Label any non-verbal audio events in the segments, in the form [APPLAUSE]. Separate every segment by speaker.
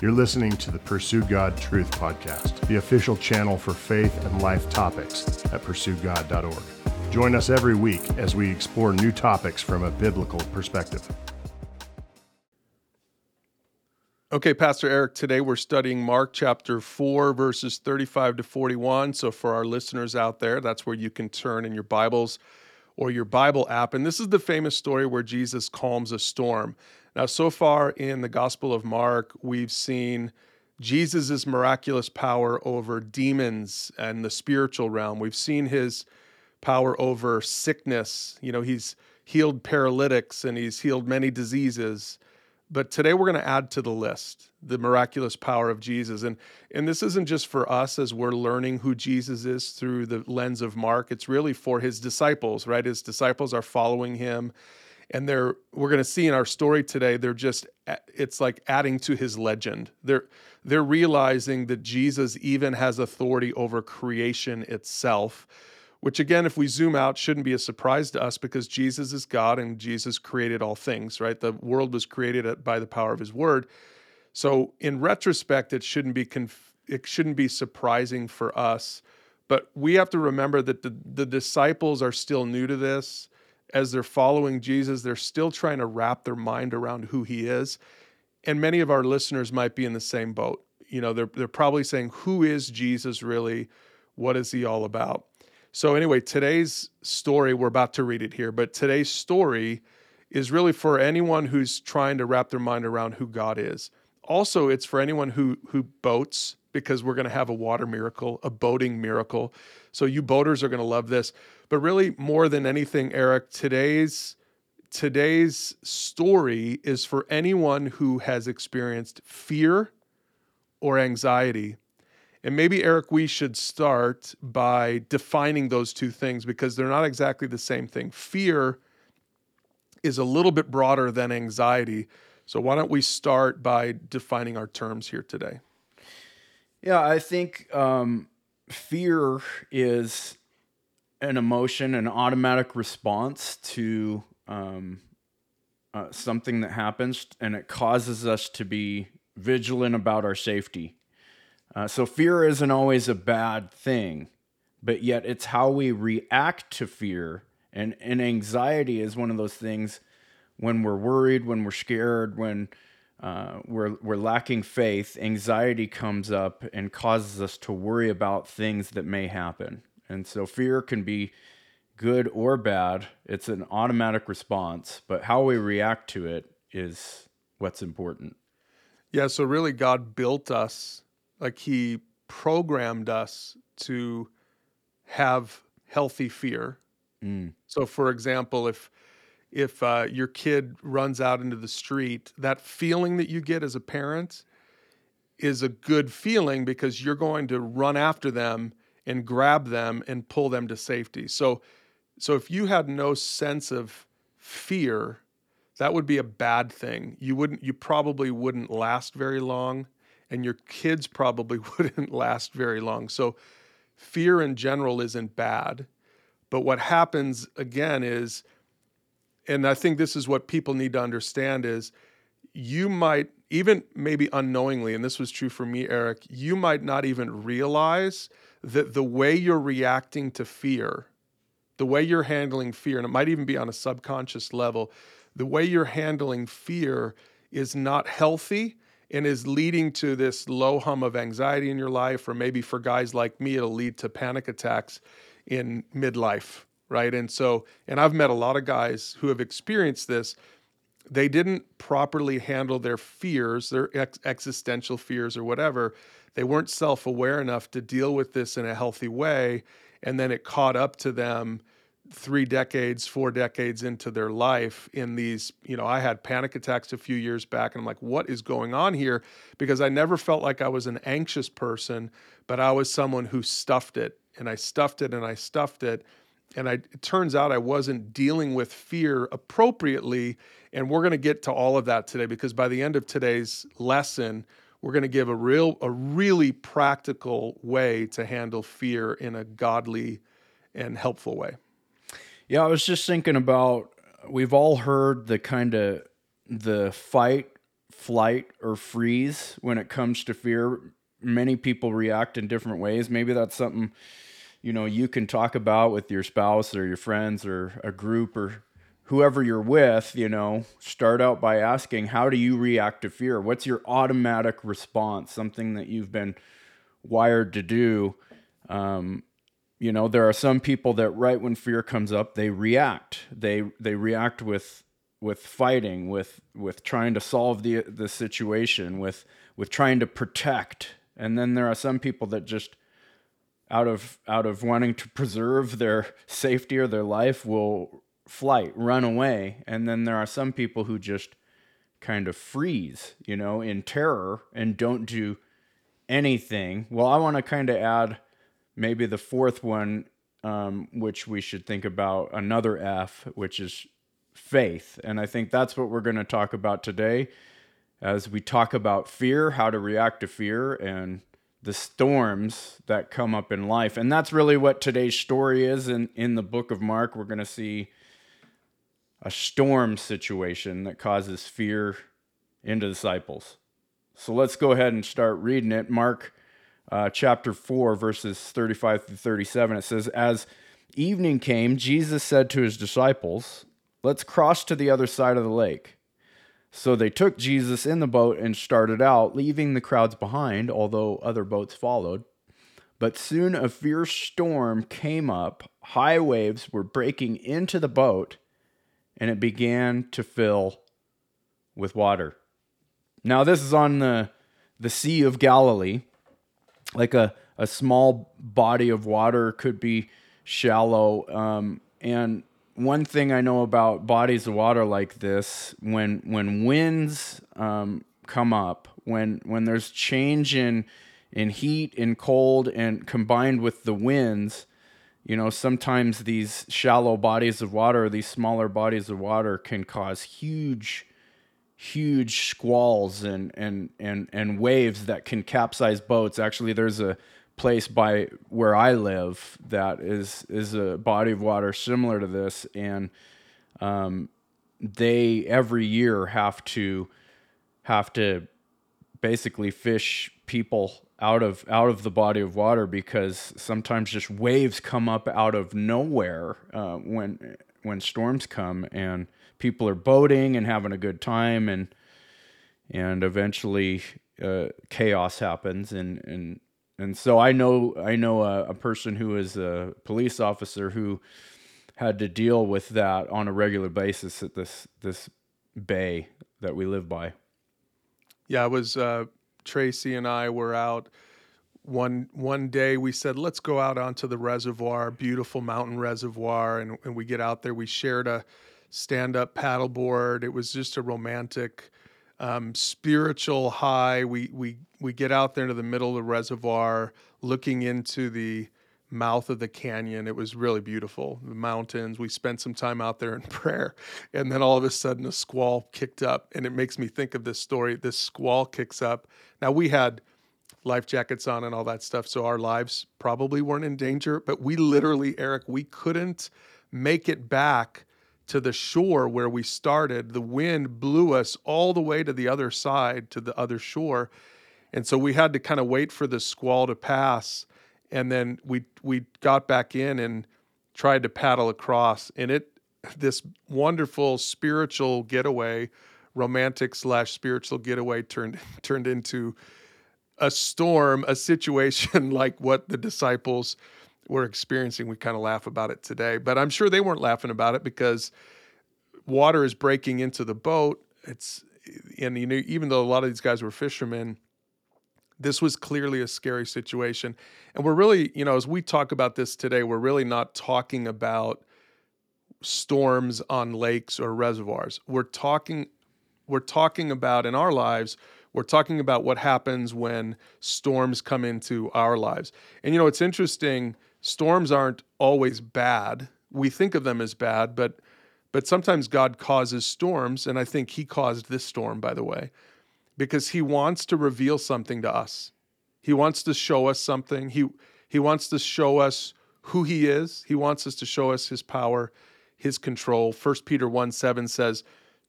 Speaker 1: You're listening to the Pursue God Truth Podcast, the official channel for faith and life topics at pursuegod.org. Join us every week as we explore new topics from a biblical perspective.
Speaker 2: Okay, Pastor Eric, today we're studying Mark chapter 4, verses 35 to 41. So, for our listeners out there, that's where you can turn in your Bibles or your Bible app. And this is the famous story where Jesus calms a storm. Now, so far in the Gospel of Mark, we've seen Jesus' miraculous power over demons and the spiritual realm. We've seen his power over sickness. You know, he's healed paralytics and he's healed many diseases. But today we're going to add to the list the miraculous power of Jesus. And, and this isn't just for us as we're learning who Jesus is through the lens of Mark, it's really for his disciples, right? His disciples are following him. And they're we're going to see in our story today they're just it's like adding to his legend. They're they're realizing that Jesus even has authority over creation itself which again, if we zoom out, shouldn't be a surprise to us because Jesus is God and Jesus created all things, right? The world was created by the power of his word. So in retrospect, it shouldn't be conf- it shouldn't be surprising for us. But we have to remember that the, the disciples are still new to this. As they're following Jesus, they're still trying to wrap their mind around who he is. And many of our listeners might be in the same boat. You know, they're, they're probably saying, Who is Jesus really? What is he all about? So, anyway, today's story, we're about to read it here, but today's story is really for anyone who's trying to wrap their mind around who God is. Also, it's for anyone who who boats because we're going to have a water miracle, a boating miracle. So you boaters are going to love this. But really more than anything, Eric, today's today's story is for anyone who has experienced fear or anxiety and maybe, Eric, we should start by defining those two things because they're not exactly the same thing. Fear is a little bit broader than anxiety. So, why don't we start by defining our terms here today?
Speaker 3: Yeah, I think um, fear is an emotion, an automatic response to um, uh, something that happens, and it causes us to be vigilant about our safety. Uh, so fear isn't always a bad thing, but yet it's how we react to fear. And, and anxiety is one of those things when we're worried, when we're scared, when uh, we're, we're lacking faith, anxiety comes up and causes us to worry about things that may happen. And so fear can be good or bad. It's an automatic response, but how we react to it is what's important.
Speaker 2: Yeah, so really, God built us like he programmed us to have healthy fear. Mm. So, for example, if if uh, your kid runs out into the street, that feeling that you get as a parent is a good feeling because you're going to run after them and grab them and pull them to safety. So, so if you had no sense of fear, that would be a bad thing. You wouldn't. You probably wouldn't last very long and your kids probably [LAUGHS] wouldn't last very long. So, fear in general isn't bad. But what happens again is, and I think this is what people need to understand is you might, even maybe unknowingly, and this was true for me, Eric, you might not even realize that the way you're reacting to fear, the way you're handling fear, and it might even be on a subconscious level, the way you're handling fear is not healthy and is leading to this low hum of anxiety in your life, or maybe for guys like me, it'll lead to panic attacks in midlife, right? And so, and I've met a lot of guys who have experienced this. They didn't properly handle their fears, their ex- existential fears or whatever. They weren't self aware enough to deal with this in a healthy way. And then it caught up to them three decades, four decades into their life in these, you know, I had panic attacks a few years back and I'm like, what is going on here? Because I never felt like I was an anxious person, but I was someone who stuffed it and I stuffed it and I stuffed it. And I, it turns out I wasn't dealing with fear appropriately. And we're going to get to all of that today because by the end of today's lesson, we're going to give a real, a really practical way to handle fear in a godly and helpful way.
Speaker 3: Yeah, I was just thinking about we've all heard the kind of the fight, flight or freeze when it comes to fear. Many people react in different ways. Maybe that's something you know you can talk about with your spouse or your friends or a group or whoever you're with, you know, start out by asking, how do you react to fear? What's your automatic response? Something that you've been wired to do. Um, you know, there are some people that right when fear comes up, they react. They they react with with fighting, with with trying to solve the the situation, with with trying to protect. And then there are some people that just out of out of wanting to preserve their safety or their life will flight, run away. And then there are some people who just kind of freeze, you know, in terror and don't do anything. Well, I want to kind of add maybe the fourth one, um, which we should think about another F, which is faith. And I think that's what we're going to talk about today as we talk about fear, how to react to fear, and the storms that come up in life. And that's really what today's story is. In, in the book of Mark, we're going to see a storm situation that causes fear in the disciples. So let's go ahead and start reading it. Mark uh, chapter 4, verses 35 through 37. It says, As evening came, Jesus said to his disciples, Let's cross to the other side of the lake. So they took Jesus in the boat and started out, leaving the crowds behind, although other boats followed. But soon a fierce storm came up. High waves were breaking into the boat and it began to fill with water. Now, this is on the, the Sea of Galilee, like a, a small body of water, could be shallow. Um, and one thing I know about bodies of water like this, when when winds um, come up, when when there's change in in heat and cold, and combined with the winds, you know, sometimes these shallow bodies of water, these smaller bodies of water can cause huge, huge squalls and, and, and, and waves that can capsize boats. Actually, there's a place by where I live that is, is a body of water similar to this. And, um, they every year have to, have to basically fish people out of out of the body of water because sometimes just waves come up out of nowhere uh, when when storms come and people are boating and having a good time and and eventually uh, chaos happens and and and so I know I know a, a person who is a police officer who had to deal with that on a regular basis at this this bay that we live by.
Speaker 2: Yeah, it was uh, Tracy and I were out one one day. We said, let's go out onto the reservoir, beautiful mountain reservoir, and, and we get out there. We shared a stand up paddleboard. It was just a romantic, um, spiritual high. We we we get out there into the middle of the reservoir, looking into the mouth of the canyon. It was really beautiful. The mountains. We spent some time out there in [LAUGHS] prayer. And then all of a sudden a squall kicked up. And it makes me think of this story. This squall kicks up. Now we had life jackets on and all that stuff. So our lives probably weren't in danger. But we literally, Eric, we couldn't make it back to the shore where we started. The wind blew us all the way to the other side, to the other shore. And so we had to kind of wait for the squall to pass and then we we got back in and tried to paddle across and it this wonderful spiritual getaway romantic slash spiritual getaway turned [LAUGHS] turned into a storm a situation [LAUGHS] like what the disciples were experiencing we kind of laugh about it today but i'm sure they weren't laughing about it because water is breaking into the boat it's and you know even though a lot of these guys were fishermen this was clearly a scary situation. And we're really, you know, as we talk about this today, we're really not talking about storms on lakes or reservoirs. We're talking we're talking about in our lives, we're talking about what happens when storms come into our lives. And you know, it's interesting, storms aren't always bad. We think of them as bad, but but sometimes God causes storms, and I think he caused this storm by the way because he wants to reveal something to us. He wants to show us something. He he wants to show us who he is. He wants us to show us his power, his control. 1 Peter 1 7 says,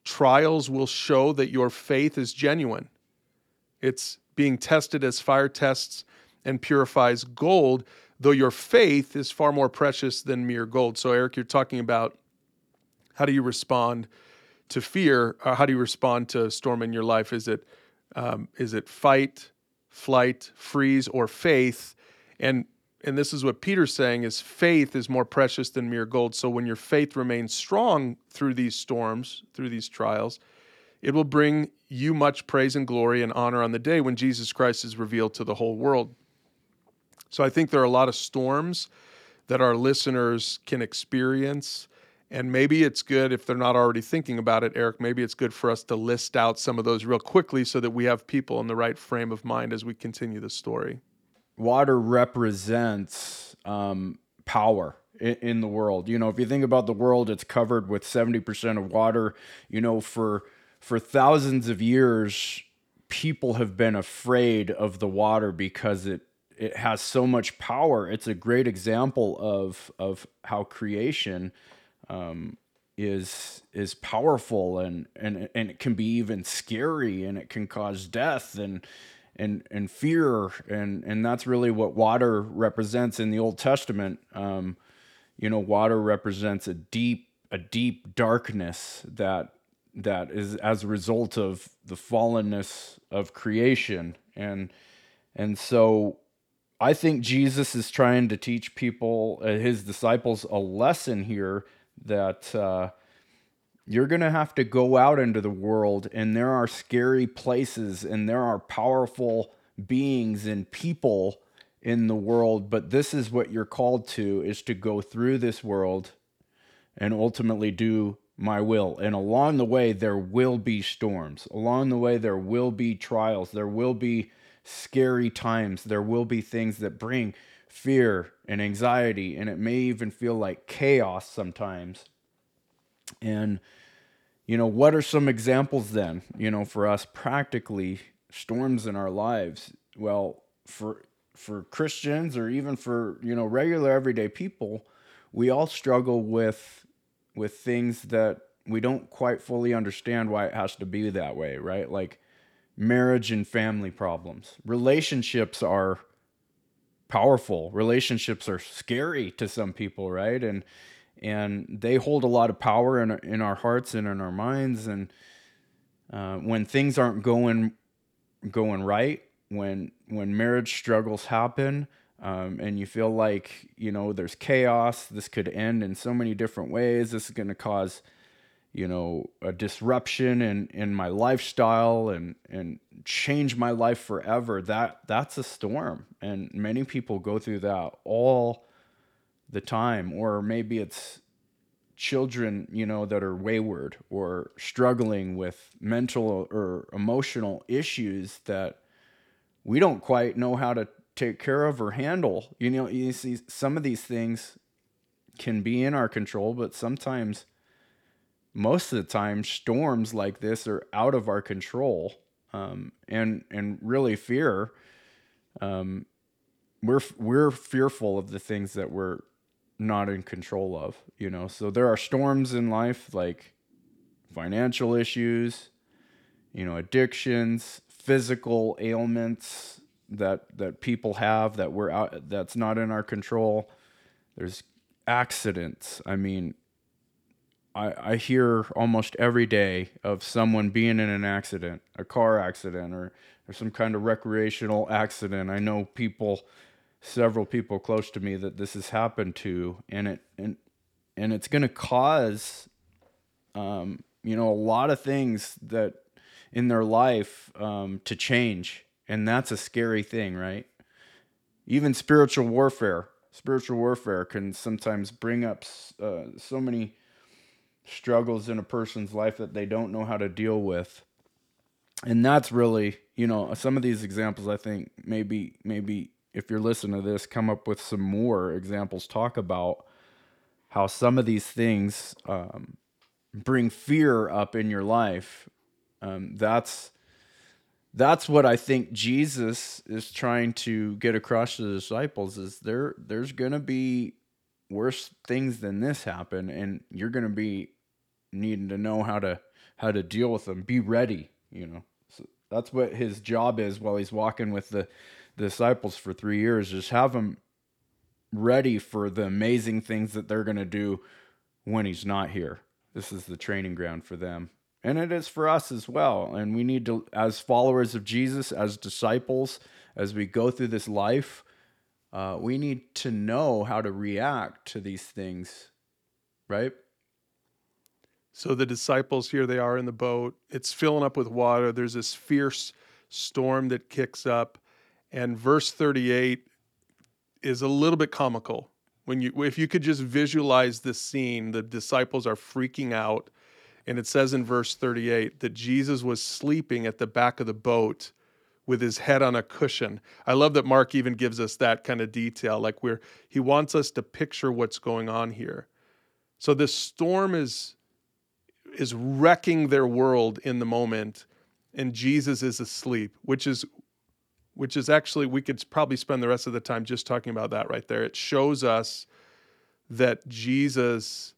Speaker 2: trials will show that your faith is genuine. It's being tested as fire tests and purifies gold, though your faith is far more precious than mere gold. So, Eric, you're talking about how do you respond to fear? Or how do you respond to storm in your life? Is it um, is it fight, flight, freeze, or faith? And and this is what Peter's saying is faith is more precious than mere gold. So when your faith remains strong through these storms, through these trials, it will bring you much praise and glory and honor on the day when Jesus Christ is revealed to the whole world. So I think there are a lot of storms that our listeners can experience. And maybe it's good if they're not already thinking about it, Eric. Maybe it's good for us to list out some of those real quickly so that we have people in the right frame of mind as we continue the story
Speaker 3: water represents um, power in, in, the world. You know, if you think about the world, it's covered with 70% of water. You know, for for thousands of years, people have been afraid of the water because it it has so much power. It's a great example of of how creation um, is is powerful and and and it can be even scary and it can cause death and and and fear and and that's really what water represents in the Old Testament. Um, you know, water represents a deep a deep darkness that that is as a result of the fallenness of creation and and so I think Jesus is trying to teach people, uh, his disciples, a lesson here that uh, you're going to have to go out into the world and there are scary places and there are powerful beings and people in the world but this is what you're called to is to go through this world and ultimately do my will. And along the way there will be storms. Along the way there will be trials. There will be scary times there will be things that bring fear and anxiety and it may even feel like chaos sometimes and you know, what are some examples then, you know, for us practically storms in our lives? Well, for for Christians or even for, you know, regular everyday people, we all struggle with with things that we don't quite fully understand why it has to be that way, right? Like marriage and family problems. Relationships are powerful. Relationships are scary to some people, right? And and they hold a lot of power in, in our hearts and in our minds and uh, when things aren't going going right when when marriage struggles happen um, and you feel like you know there's chaos this could end in so many different ways this is going to cause you know a disruption in in my lifestyle and and change my life forever that that's a storm. And many people go through that all the time. Or maybe it's children you know that are wayward or struggling with mental or emotional issues that we don't quite know how to take care of or handle. You know you see some of these things can be in our control but sometimes most of the time storms like this are out of our control um, and and really fear um, we're we're fearful of the things that we're not in control of, you know. So there are storms in life like financial issues, you know, addictions, physical ailments that that people have that we're out that's not in our control. There's accidents. I mean, I I hear almost every day of someone being in an accident, a car accident or or some kind of recreational accident. I know people several people close to me that this has happened to, and it and and it's going to cause, um, you know, a lot of things that in their life um, to change, and that's a scary thing, right? Even spiritual warfare, spiritual warfare can sometimes bring up uh, so many struggles in a person's life that they don't know how to deal with and that's really you know some of these examples i think maybe maybe if you're listening to this, come up with some more examples. Talk about how some of these things um, bring fear up in your life. Um, that's that's what I think Jesus is trying to get across to the disciples. Is there there's gonna be worse things than this happen, and you're gonna be needing to know how to how to deal with them. Be ready, you know. So that's what his job is while he's walking with the, disciples for three years. Just have them ready for the amazing things that they're going to do when he's not here. This is the training ground for them. And it is for us as well. And we need to, as followers of Jesus, as disciples, as we go through this life, uh, we need to know how to react to these things, right?
Speaker 2: So the disciples, here they are in the boat. It's filling up with water. There's this fierce storm that kicks up. And verse 38 is a little bit comical. When you if you could just visualize this scene, the disciples are freaking out. And it says in verse 38 that Jesus was sleeping at the back of the boat with his head on a cushion. I love that Mark even gives us that kind of detail. Like where he wants us to picture what's going on here. So this storm is is wrecking their world in the moment and Jesus is asleep, which is which is actually we could probably spend the rest of the time just talking about that right there. It shows us that Jesus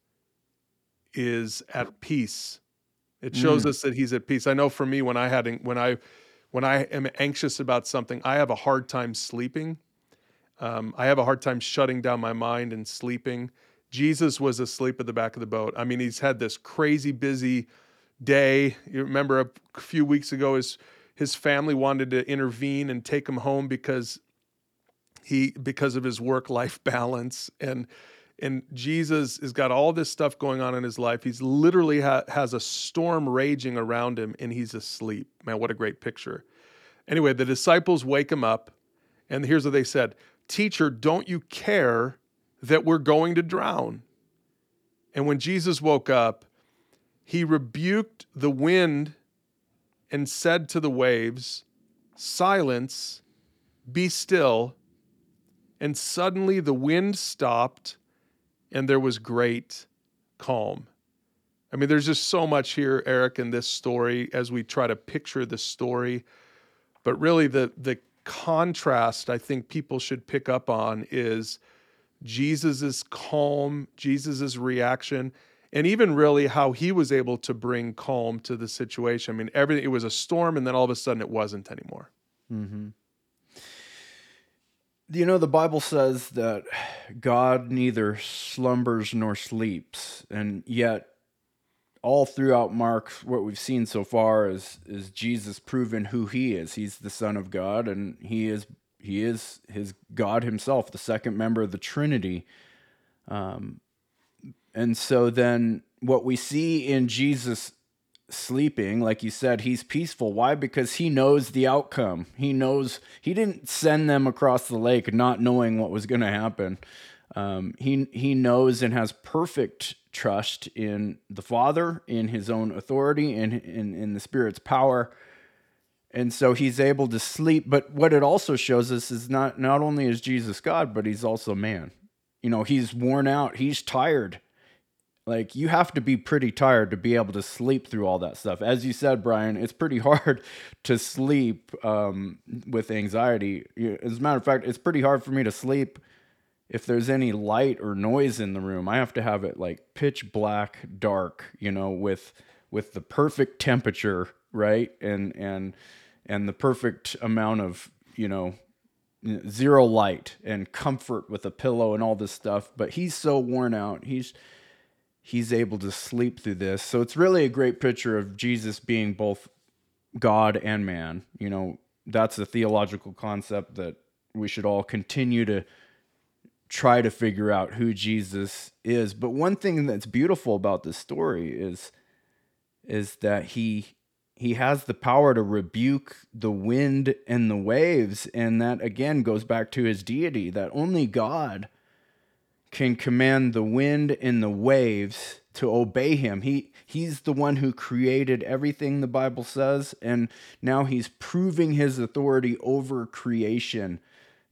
Speaker 2: is at peace. It shows mm. us that he's at peace. I know for me when I had when I when I am anxious about something, I have a hard time sleeping. Um, I have a hard time shutting down my mind and sleeping. Jesus was asleep at the back of the boat. I mean, he's had this crazy busy day. You remember a few weeks ago, his his family wanted to intervene and take him home because he because of his work life [LAUGHS] balance and and Jesus has got all this stuff going on in his life. He's literally ha- has a storm raging around him and he's asleep. Man, what a great picture. Anyway, the disciples wake him up and here's what they said Teacher, don't you care that we're going to drown? And when Jesus woke up, he rebuked the wind and said to the waves, Silence, be still. And suddenly the wind stopped and there was great calm. I mean, there's just so much here, Eric, in this story as we try to picture the story. But really, the, the contrast I think people should pick up on is Jesus's calm, Jesus's reaction, and even really how he was able to bring calm to the situation. I mean, everything it was a storm, and then all of a sudden it wasn't anymore.
Speaker 3: Mm-hmm. You know, the Bible says that God neither slumbers nor sleeps, and yet all throughout Mark, what we've seen so far is is Jesus proven who He is. He's the Son of God, and He is He is His God Himself, the second member of the Trinity. Um, and so then, what we see in Jesus sleeping, like you said, he's peaceful. Why? Because he knows the outcome. He knows he didn't send them across the lake not knowing what was going to happen. Um, he he knows and has perfect trust in the Father, in his own authority, in, in in the Spirit's power, and so he's able to sleep. But what it also shows us is not not only is Jesus God, but he's also man. You know, he's worn out. He's tired like you have to be pretty tired to be able to sleep through all that stuff. As you said, Brian, it's pretty [LAUGHS] hard to sleep um, with anxiety. As a matter of fact, it's pretty hard for me to sleep if there's any light or noise in the room. I have to have it like pitch black, dark, you know, with with the perfect temperature, right, and and and the perfect amount of you know zero light and comfort with a pillow and all this stuff. But he's so worn out. He's he's able to sleep through this. So it's really a great picture of Jesus being both God and man. You know, that's a theological concept that we should all continue to try to figure out who Jesus is. But one thing that's beautiful about this story is is that he he has the power to rebuke the wind and the waves and that again goes back to his deity that only God can command the wind and the waves to obey him. He he's the one who created everything the Bible says and now he's proving his authority over creation.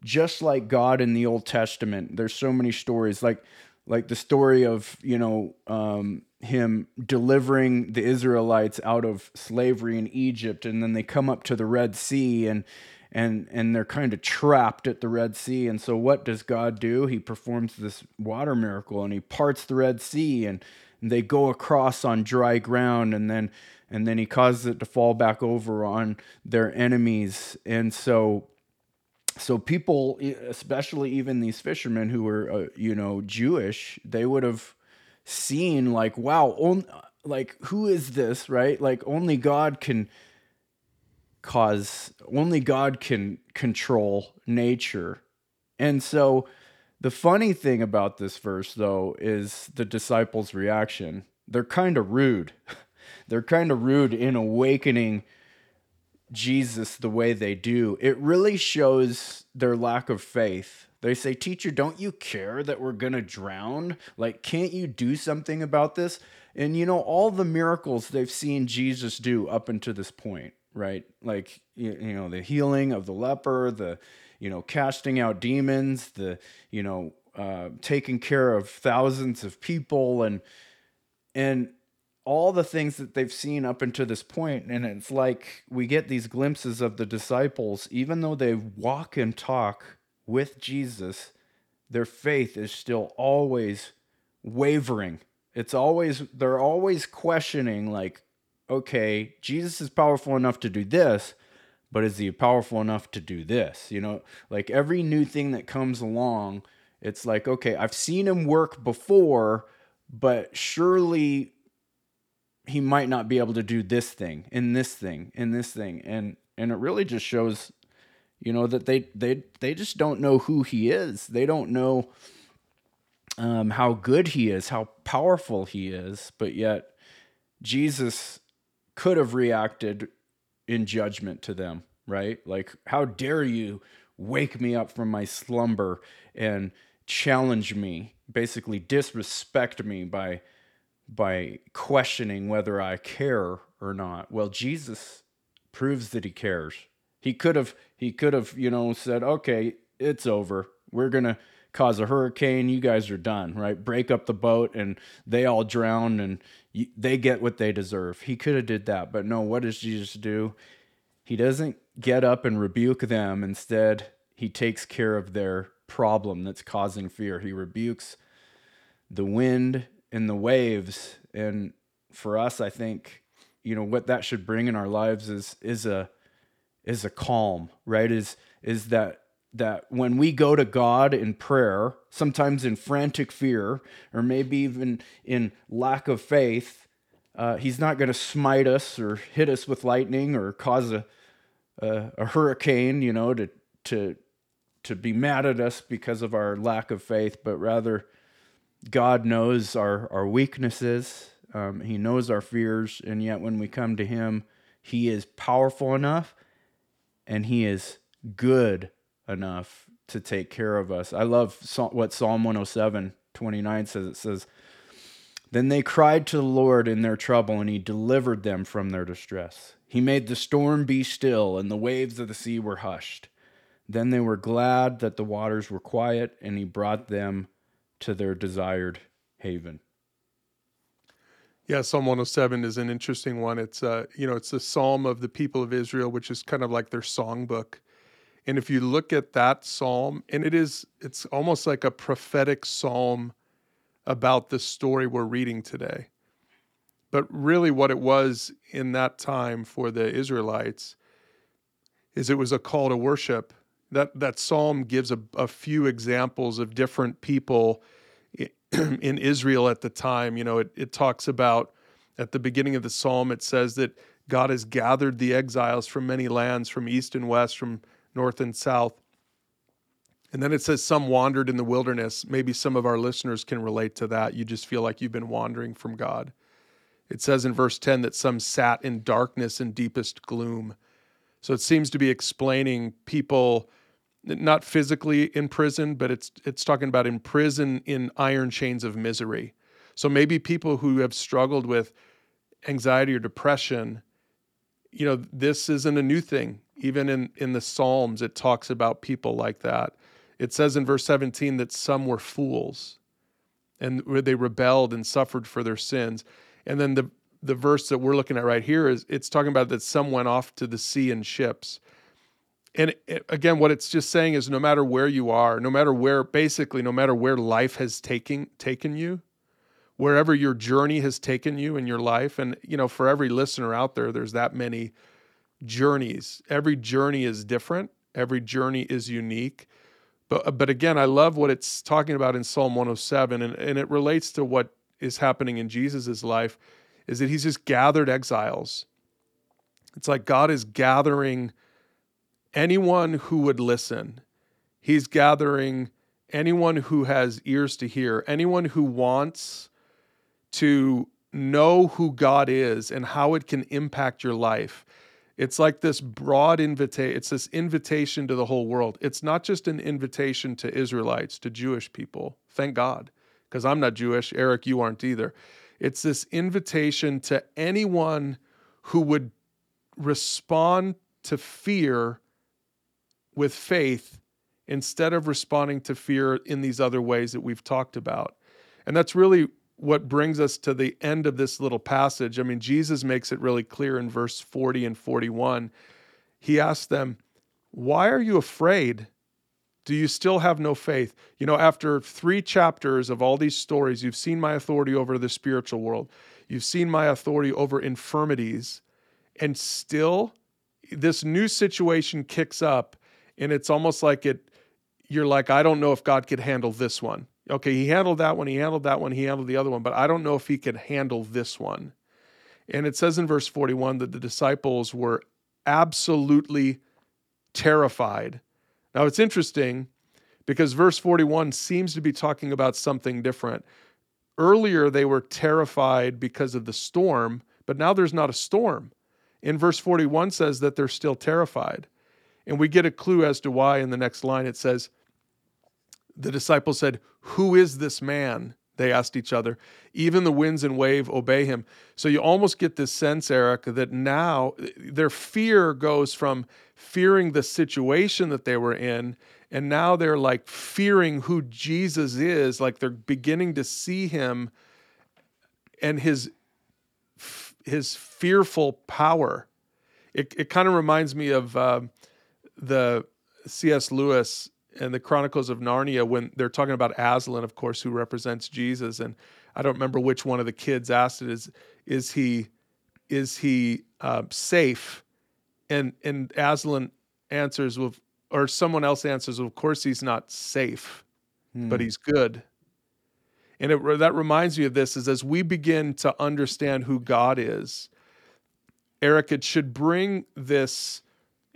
Speaker 3: Just like God in the Old Testament. There's so many stories like like the story of, you know, um, him delivering the Israelites out of slavery in Egypt and then they come up to the Red Sea and and and they're kind of trapped at the Red Sea. And so what does God do? He performs this water miracle and he parts the Red Sea and and they go across on dry ground and then and then he causes it to fall back over on their enemies and so so people especially even these fishermen who were uh, you know jewish they would have seen like wow on, like who is this right like only god can cause only god can control nature and so the funny thing about this verse though is the disciples reaction they're kind of rude [LAUGHS] they're kind of rude in awakening Jesus the way they do, it really shows their lack of faith. They say, Teacher, don't you care that we're going to drown? Like, can't you do something about this? And you know, all the miracles they've seen Jesus do up until this point, right? Like, you, you know, the healing of the leper, the, you know, casting out demons, the, you know, uh, taking care of thousands of people and, and all the things that they've seen up until this point and it's like we get these glimpses of the disciples even though they walk and talk with Jesus their faith is still always wavering it's always they're always questioning like okay Jesus is powerful enough to do this but is he powerful enough to do this? You know like every new thing that comes along it's like okay I've seen him work before but surely he might not be able to do this thing and this thing and this thing. And and it really just shows you know that they they they just don't know who he is. They don't know um, how good he is how powerful he is but yet jesus could have reacted in judgment to them right like how dare you wake me up from my slumber and challenge me basically disrespect me by by questioning whether I care or not. Well, Jesus proves that he cares. He could have he could have, you know, said, "Okay, it's over. We're going to cause a hurricane. You guys are done, right? Break up the boat and they all drown and they get what they deserve." He could have did that, but no, what does Jesus do? He doesn't get up and rebuke them. Instead, he takes care of their problem that's causing fear. He rebukes the wind and the waves and for us i think you know what that should bring in our lives is is a is a calm right is is that that when we go to god in prayer sometimes in frantic fear or maybe even in lack of faith uh, he's not going to smite us or hit us with lightning or cause a, a, a hurricane you know to to to be mad at us because of our lack of faith but rather God knows our, our weaknesses, um, He knows our fears, and yet when we come to Him, He is powerful enough and He is good enough to take care of us. I love what Psalm 107 29 says. It says, Then they cried to the Lord in their trouble, and He delivered them from their distress. He made the storm be still, and the waves of the sea were hushed. Then they were glad that the waters were quiet, and He brought them to their desired haven.
Speaker 2: Yeah, Psalm 107 is an interesting one. It's uh, you know, it's the psalm of the people of Israel, which is kind of like their songbook. And if you look at that psalm, and it is it's almost like a prophetic psalm about the story we're reading today. But really what it was in that time for the Israelites is it was a call to worship that that psalm gives a, a few examples of different people [CLEARS THROAT] in Israel at the time. You know, it, it talks about at the beginning of the psalm, it says that God has gathered the exiles from many lands, from east and west, from north and south. And then it says some wandered in the wilderness. Maybe some of our listeners can relate to that. You just feel like you've been wandering from God. It says in verse 10 that some sat in darkness and deepest gloom. So it seems to be explaining people not physically in prison, but it's it's talking about in prison in iron chains of misery. So maybe people who have struggled with anxiety or depression, you know, this isn't a new thing. Even in in the Psalms, it talks about people like that. It says in verse 17 that some were fools and they rebelled and suffered for their sins. And then the the verse that we're looking at right here is it's talking about that some went off to the sea in ships and again what it's just saying is no matter where you are no matter where basically no matter where life has taken taken you wherever your journey has taken you in your life. And, you know, for every listener out there, there's that many journeys. Every journey is different, every journey is unique. But, uh, but again, I love what it's talking about in Psalm 107, and, and it relates to what is happening in Jesus' life, is that he's just gathered exiles. It's like God is gathering anyone who would listen. He's gathering anyone who has ears to hear, anyone who wants to know who God is and how it can impact your life. It's like this broad invitation, it's this invitation to the whole world. It's not just an invitation to Israelites, to Jewish people. Thank God, because I'm not Jewish. Eric, you aren't either. It's this invitation to anyone who would respond to fear with faith instead of responding to fear in these other ways that we've talked about. And that's really what brings us to the end of this little passage. I mean, Jesus makes it really clear in verse 40 and 41. He asks them, Why are you afraid? Do you still have no faith? You know, after three chapters of all these stories, you've seen my authority over the spiritual world, you've seen my authority over infirmities, and still this new situation kicks up, and it's almost like it, you're like, I don't know if God could handle this one okay, he handled that one, he handled that one, he handled the other one, but I don't know if he could handle this one. And it says in verse 41 that the disciples were absolutely terrified. Now it's interesting because verse 41 seems to be talking about something different. Earlier, they were terrified because of the storm, but now there's not a storm. In verse 41 says that they're still terrified. And we get a clue as to why in the next line. It says, the disciples said, Who is this man? They asked each other. Even the winds and wave obey him. So you almost get this sense, Eric, that now their fear goes from fearing the situation that they were in, and now they're like fearing who Jesus is. Like they're beginning to see him and his his fearful power. It it kind of reminds me of uh, the C.S. Lewis and the Chronicles of Narnia when they're talking about Aslan, of course, who represents Jesus, and I don't remember which one of the kids asked it is is he is he uh, safe, and and Aslan answers with or someone else answers, of course he's not safe, hmm. but he's good. And it, that reminds me of this is as we begin to understand who God is, Eric, it should bring this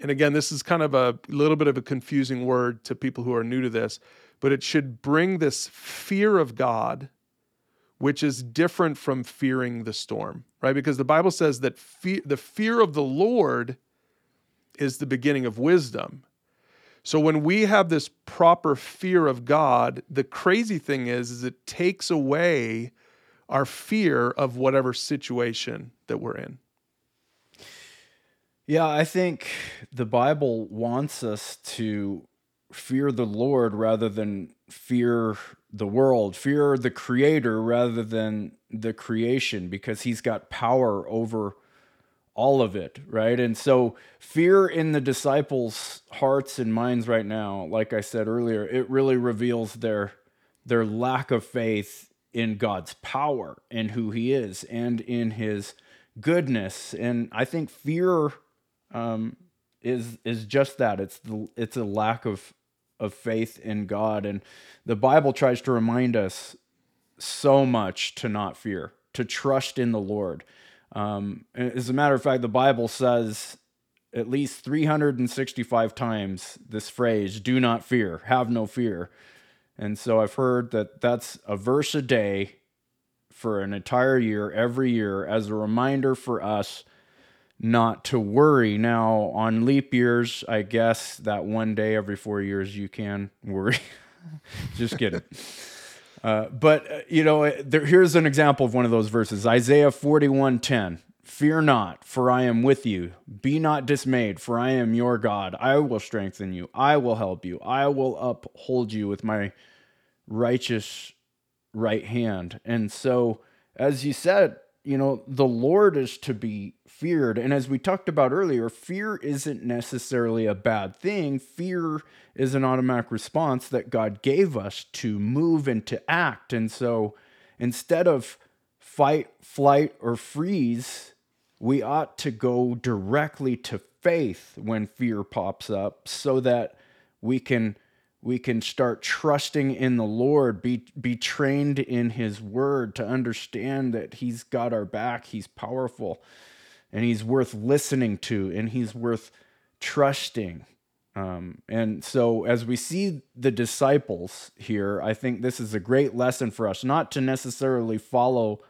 Speaker 2: and again, this is kind of a little bit of a confusing word to people who are new to this, but it should bring this fear of God, which is different from fearing the storm, right? Because the Bible says that the fear of the Lord is the beginning of wisdom. So when we have this proper fear of God, the crazy thing is, is it takes away our fear of whatever situation that we're in.
Speaker 3: Yeah, I think the Bible wants us to fear the Lord rather than fear the world, fear the creator rather than the creation because he's got power over all of it, right? And so fear in the disciples' hearts and minds right now, like I said earlier, it really reveals their their lack of faith in God's power and who he is and in his goodness. And I think fear um, is is just that. It's the, it's a lack of of faith in God, and the Bible tries to remind us so much to not fear, to trust in the Lord. Um, as a matter of fact, the Bible says at least 365 times this phrase, do not fear, have no fear. And so I've heard that that's a verse a day for an entire year, every year, as a reminder for us not to worry. Now, on leap years, I guess that one day every four years you can worry. [LAUGHS] Just kidding. Uh, but uh, you know, there, here's an example of one of those verses: Isaiah 41:10. Fear not, for I am with you. Be not dismayed, for I am your God. I will strengthen you. I will help you. I will uphold you with my righteous right hand. And so, as you said, you know, the Lord is to be feared. And as we talked about earlier, fear isn't necessarily a bad thing. Fear is an automatic response that God gave us to move and to act. And so, instead of fight, flight, or freeze, we ought to go directly to faith when fear pops up so that we can we can start trusting in the Lord, be be trained in his word to understand that he's got our back, he's powerful, and he's worth listening to and he's worth trusting. Um, and so, as we see the disciples here, I think this is a great lesson for us not to necessarily follow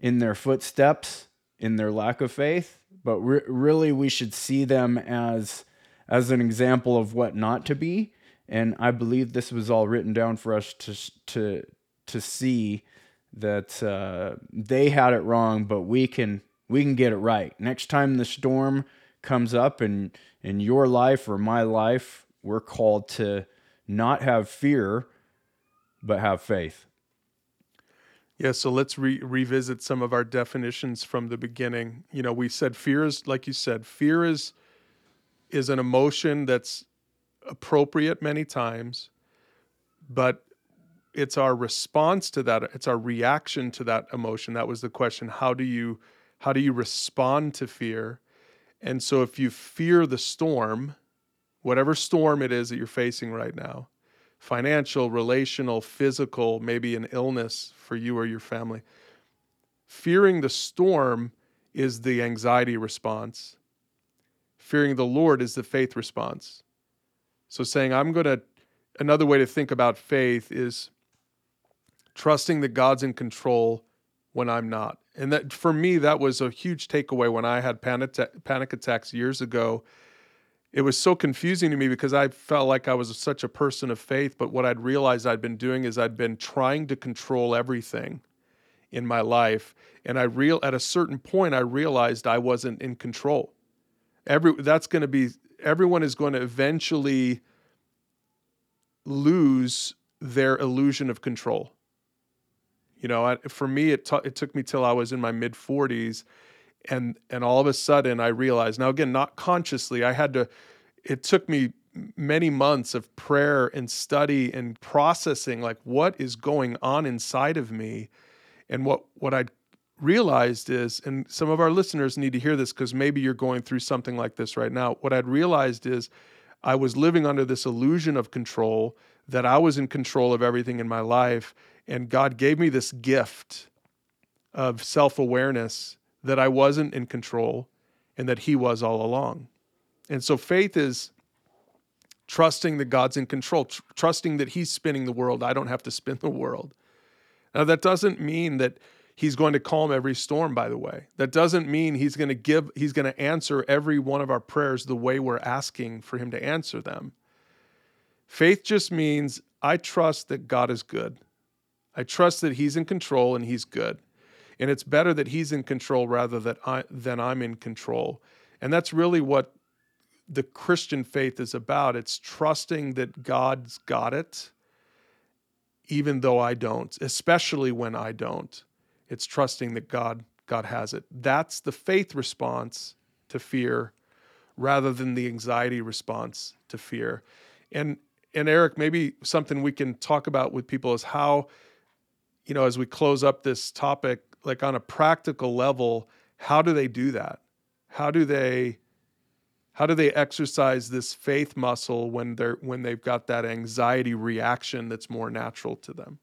Speaker 3: in their footsteps in their lack of faith, but re- really we should see them as as an example of what not to be. And I believe this was all written down for us to to to see that uh, they had it wrong, but we can we can get it right. Next time the storm comes up in in your life or my life, we're called to not have fear, but have faith.
Speaker 2: Yeah, so let's re- revisit some of our definitions from the beginning. You know, we said fear is, like you said, fear is is an emotion that's appropriate many times, but it's our response to that. It's our reaction to that emotion. That was the question. How do you how do you respond to fear? And so if you fear the storm, whatever storm it is that you're facing right now, financial, relational, physical, maybe an illness for you or your family, fearing the storm is the anxiety response. Fearing the Lord is the faith response. So saying, I'm going to, another way to think about faith is trusting that God's in control when I'm not. And that for me, that was a huge takeaway when I had panic, panic attacks years ago. It was so confusing to me because I felt like I was such a person of faith, but what I'd realized I'd been doing is I'd been trying to control everything in my life. And I real at a certain point I realized I wasn't in control. Every that's going to be everyone is going to eventually lose their illusion of control. You know, for me, it, t- it took me till I was in my mid 40s. And, and all of a sudden, I realized now, again, not consciously, I had to, it took me many months of prayer and study and processing like what is going on inside of me. And what, what I realized is, and some of our listeners need to hear this because maybe you're going through something like this right now. What I'd realized is I was living under this illusion of control that I was in control of everything in my life. And God gave me this gift of self awareness that I wasn't in control and that He was all along. And so faith is trusting that God's in control, tr- trusting that He's spinning the world. I don't have to spin [LAUGHS] the world. Now, that doesn't mean that He's going to calm every storm, by the way. That doesn't mean He's going to give, He's going to answer every one of our prayers the way we're asking for Him to answer them. Faith just means I trust that God is good. I trust that He's in control and He's good. And it's better that He's in control rather than, I, than I'm in control. And that's really what the Christian faith is about. It's trusting that God's got it, even though I don't, especially when I don't. It's trusting that God God has it. That's the faith response to fear rather than the anxiety response to fear. And and Eric, maybe something we can talk about with people is how, you know, as we close up this topic, like on a practical level, how do they do that? How do they how do they exercise this faith muscle when they're when they've got that anxiety reaction that's more natural to them?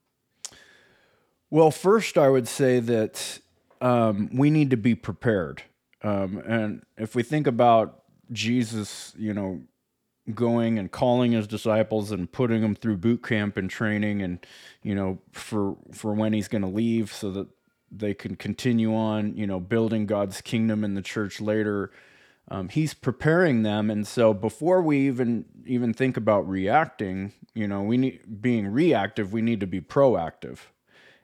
Speaker 3: Well, first, I would say that um, we need to be prepared. Um, and if we think about Jesus, you know, going and calling his disciples and putting them through boot camp and training and you know for for when he's going to leave so that they can continue on you know building god's kingdom in the church later. Um, he's preparing them. And so before we even even think about reacting you know we need being reactive we need to be proactive.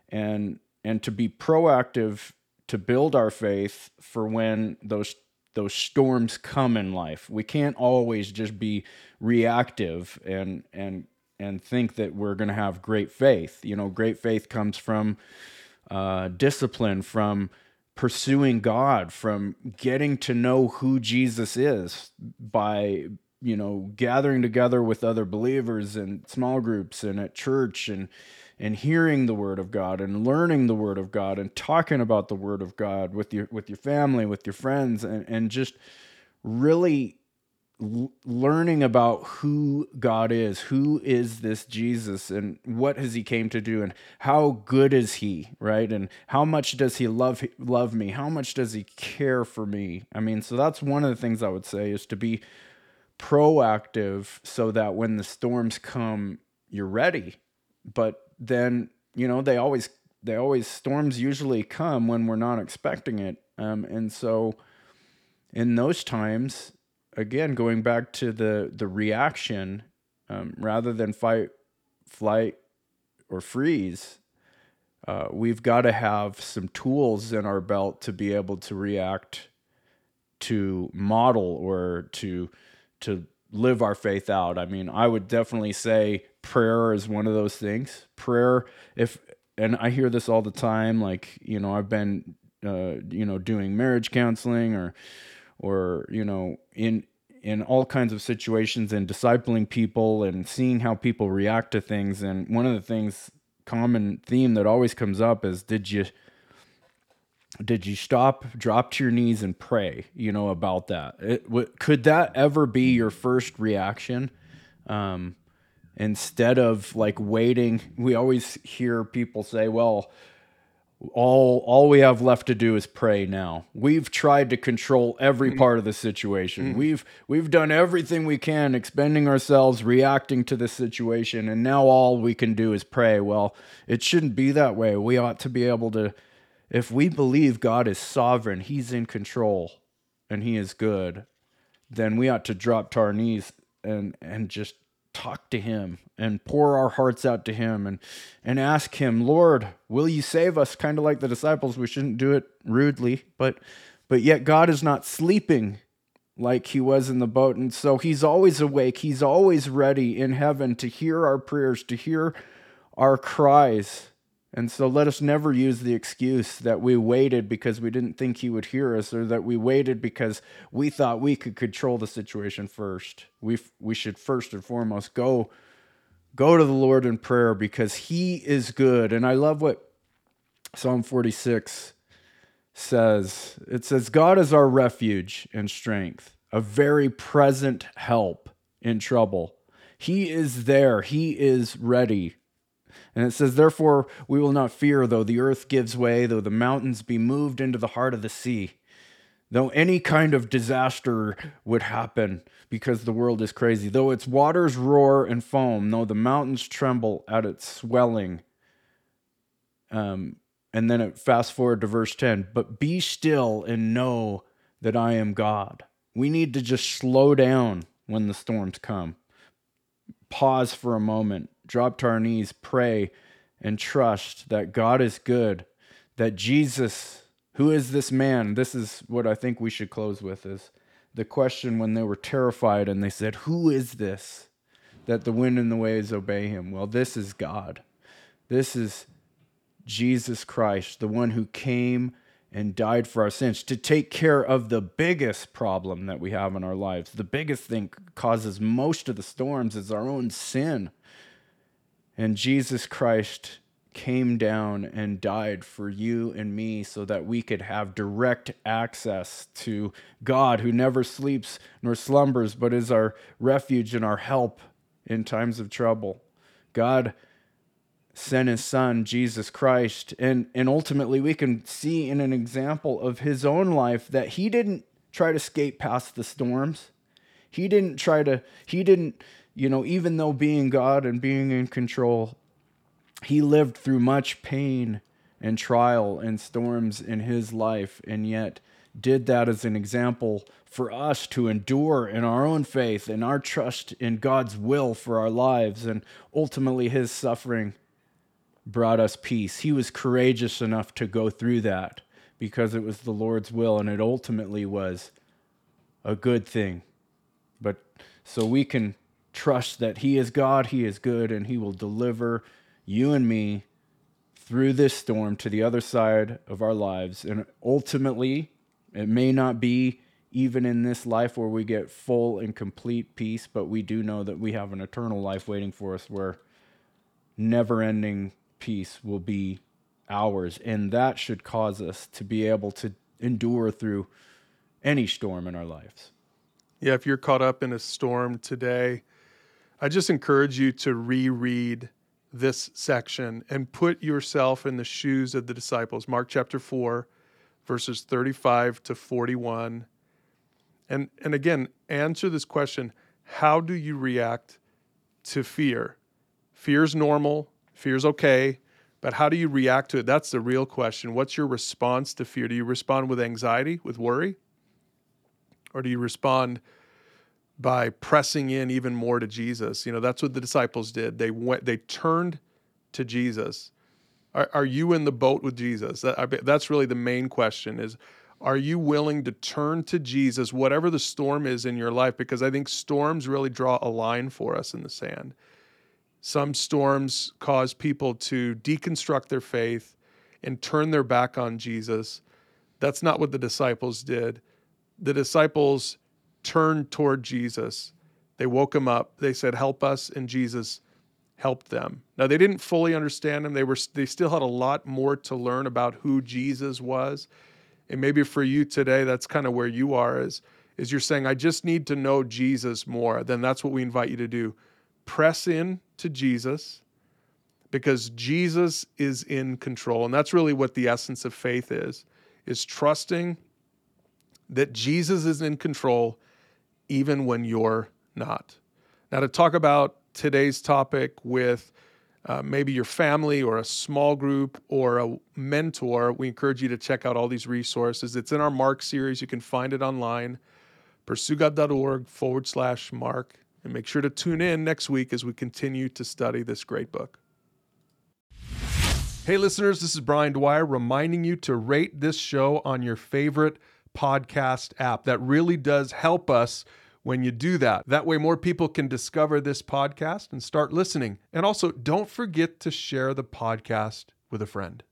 Speaker 3: And and to be proactive to build our faith for when those those storms come in life. We can't always just be reactive and and and think that we're going to have great faith. You know, great faith comes from uh, discipline, from pursuing God, from getting to know who Jesus is by you know gathering together with other believers in small groups and at church and and hearing the word of God and learning the word of God and talking about the word of God with your with your family, with your friends and and just really learning about who God is, who is this Jesus and what has he came to do and how good is he, right? And how much does he love love me? How much does he care for me? I mean, so that's one of the things I would say is to be proactive so that when the storms come, you're ready. But then, you know, they always they always storms usually come when we're not expecting it. Um, and so in those times, again, going back to the the reaction, um, rather than fight, flight, or freeze, uh, we've got to have some tools in our belt to be able to react, to model or to to live our faith out. I mean, I would definitely say prayer is one of those things. Prayer, if and I hear this all the time, like you know, I've been uh, you know doing marriage counseling or or you know in in all kinds of situations and discipling people and seeing how people react to things and one of the things common theme that always comes up is did you did you stop drop to your knees and pray you know about that it, w- could that ever be your first reaction um, instead of like waiting we always hear people say well all all we have left to do is pray now. We've tried to control every mm. part of the situation. Mm. We've we've done everything we can, expending ourselves, reacting to the situation, and now all we can do is pray. Well, it shouldn't be that way. We ought to be able to if we believe God is sovereign, he's in control and he is good, then we ought to drop to our knees and and just talk to him and pour our hearts out to him and and ask him lord will you save us? Kind of like the disciples we shouldn't do it rudely but but yet god is not sleeping like he was in the boat and so he's always awake. He's always ready in heaven to hear our prayers to hear our cries and so let us never use the excuse that we waited because we didn't think he would hear us or that we waited because we thought we could control the situation first. We we should first and foremost go go to the Lord in prayer because he is good. And I love what Psalm 46 says. It says God is our refuge and strength, a very present help in trouble. He is there. He is ready and it says, Therefore we will not fear, though the earth gives way, though the mountains be moved into the heart of the sea, though any kind of disaster would happen because the world is crazy, though its waters roar and foam, though the mountains tremble at its swelling. Um, and then it fast forward to verse 10 but be still and know that I am God. We need to just slow down when the storms come. Pause for a moment drop to our knees, pray, and trust that God is good, that Jesus, who is this man? This is what I think we should close with is the question when they were terrified and they said, Who is this? That the wind and the waves obey him. Well, this is God. This is Jesus Christ, the one who came and died for our sins to take care of the biggest problem that we have in our lives. The biggest thing causes most of the storms is our own sin. And Jesus Christ came down and died for you and me so that we could have direct access to God who never sleeps nor slumbers, but is our refuge and our help in times of trouble. God sent his son, Jesus Christ. And, and ultimately, we can see in an example of his own life that he didn't try to skate past the storms. He didn't try to, he didn't you know, even though being God and being in control, he lived through much pain and trial and storms in his life, and yet did that as an example for us to endure in our own faith and our trust in God's will for our lives. And ultimately, his suffering brought us peace. He was courageous enough to go through that because it was the Lord's will, and it ultimately was a good thing. But so we can trust that He is God, He is good, and He will deliver you and me through this storm to the other side of our lives. And ultimately, it may not be even in this life where we get full and complete peace, but we do know that we have an eternal life waiting for us where never ending peace will be ours. And that should cause us to be able to endure through any storm in our lives.
Speaker 2: Yeah, if you're caught up in a storm today, I just encourage you to reread this section and put yourself in the shoes of the disciples. Mark chapter 4, verses 35 to 41. And, and again, answer this question How do you react to fear? Fear's normal, fear's okay, but how do you react to it? That's the real question. What's your response to fear? Do you respond with anxiety, with worry? Or do you respond by pressing in even more to Jesus? You know, that's what the disciples did. They went they turned to Jesus. Are, are you in the boat with Jesus? That, that's really the main question is are you willing to turn to Jesus whatever the storm is in your life because I think storms really draw a line for us in the sand. Some storms cause people to deconstruct their faith and turn their back on Jesus. That's not what the disciples did. The disciples turned toward Jesus. They woke him up. They said, "Help us," and Jesus helped them. Now they didn't fully understand him. They were they still had a lot more to learn about who Jesus was. And maybe for you today that's kind of where you are is is you're saying I just need to know Jesus more. Then that's what we invite you to do press in to Jesus because Jesus is in control. And that's really what the essence of faith is, is trusting that Jesus is in control even when you're not. Now to talk about today's topic with uh, maybe your family or a small group or a mentor, we encourage you to check out all these resources. It's in our Mark series. You can find it online, pursuegod.org forward slash Mark. And make sure to tune in next week as we continue to study this great book. Hey, listeners, this is Brian Dwyer reminding you to rate this show on your favorite podcast app. That really does help us when you do that. That way, more people can discover this podcast and start listening. And also, don't forget to share the podcast with a friend.